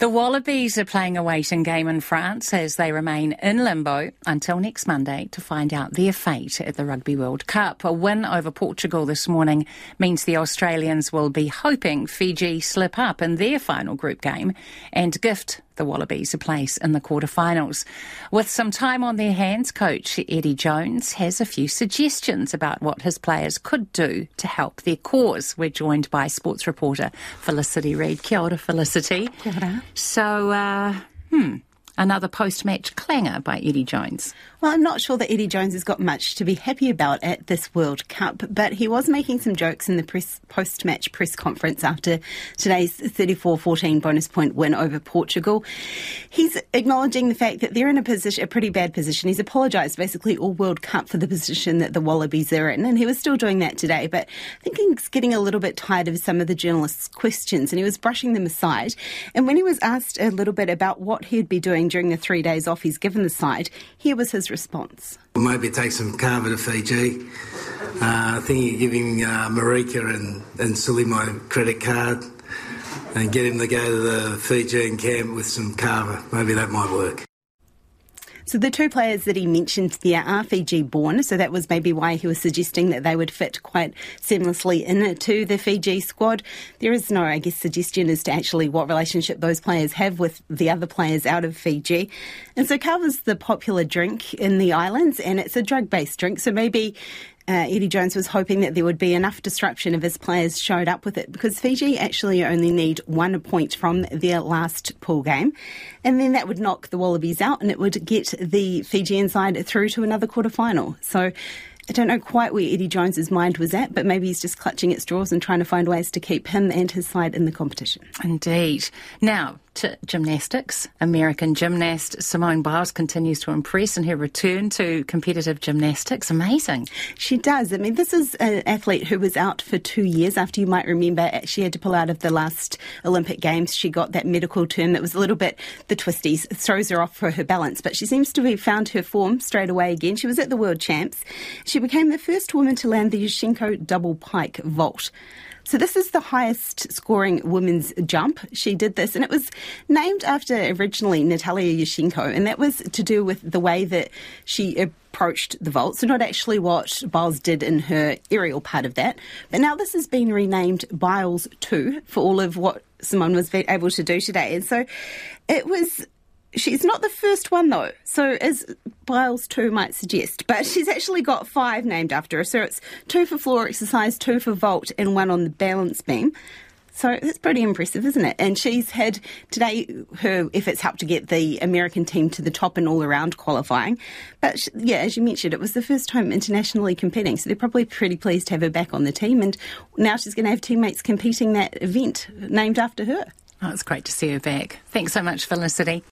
The Wallabies are playing a waiting game in France as they remain in limbo until next Monday to find out their fate at the Rugby World Cup. A win over Portugal this morning means the Australians will be hoping Fiji slip up in their final group game and gift the Wallabies a place in the quarterfinals. With some time on their hands, coach Eddie Jones has a few suggestions about what his players could do to help their cause. We're joined by sports reporter Felicity Reid. Kia ora, Felicity. Kia ora. So, uh, hmm, another post match clanger by Eddie Jones. Well, I'm not sure that Eddie Jones has got much to be happy about at this World Cup, but he was making some jokes in the post-match press conference after today's 34-14 bonus point win over Portugal. He's acknowledging the fact that they're in a position, a pretty bad position. He's apologised basically all World Cup for the position that the Wallabies are in, and he was still doing that today. But I think he's getting a little bit tired of some of the journalists' questions, and he was brushing them aside. And when he was asked a little bit about what he'd be doing during the three days off he's given the site. here was his response. Maybe take some kava to Fiji. Uh, thinking of giving uh, Marika and, and Sully my credit card and get him to go to the Fijian camp with some kava. Maybe that might work. So the two players that he mentioned there are Fiji born, so that was maybe why he was suggesting that they would fit quite seamlessly into the Fiji squad. There is no, I guess, suggestion as to actually what relationship those players have with the other players out of Fiji. And so kava's the popular drink in the islands, and it's a drug-based drink, so maybe uh, Eddie Jones was hoping that there would be enough disruption if his players showed up with it because Fiji actually only need one point from their last pool game. And then that would knock the Wallabies out and it would get the Fijian side through to another quarter final. So I don't know quite where Eddie Jones's mind was at, but maybe he's just clutching at straws and trying to find ways to keep him and his side in the competition. Indeed. Now, to gymnastics. American gymnast Simone Biles continues to impress in her return to competitive gymnastics. Amazing. She does. I mean, this is an athlete who was out for two years after you might remember she had to pull out of the last Olympic Games. She got that medical term that was a little bit the twisties, throws her off for her balance, but she seems to have found her form straight away again. She was at the World Champs. She became the first woman to land the Yurchenko double pike vault. So this is the highest scoring women's jump. She did this, and it was named after originally Natalia Yurchenko, and that was to do with the way that she approached the vault. So not actually what Biles did in her aerial part of that, but now this has been renamed Biles 2 for all of what Simone was able to do today. And so it was She's not the first one though, so as Biles 2 might suggest, but she's actually got five named after her. So it's two for floor exercise, two for vault, and one on the balance beam. So that's pretty impressive, isn't it? And she's had today her efforts helped to get the American team to the top in all around qualifying. But yeah, as you mentioned, it was the first time internationally competing, so they're probably pretty pleased to have her back on the team. And now she's going to have teammates competing that event named after her. Oh, it's great to see her back. Thanks so much, Felicity.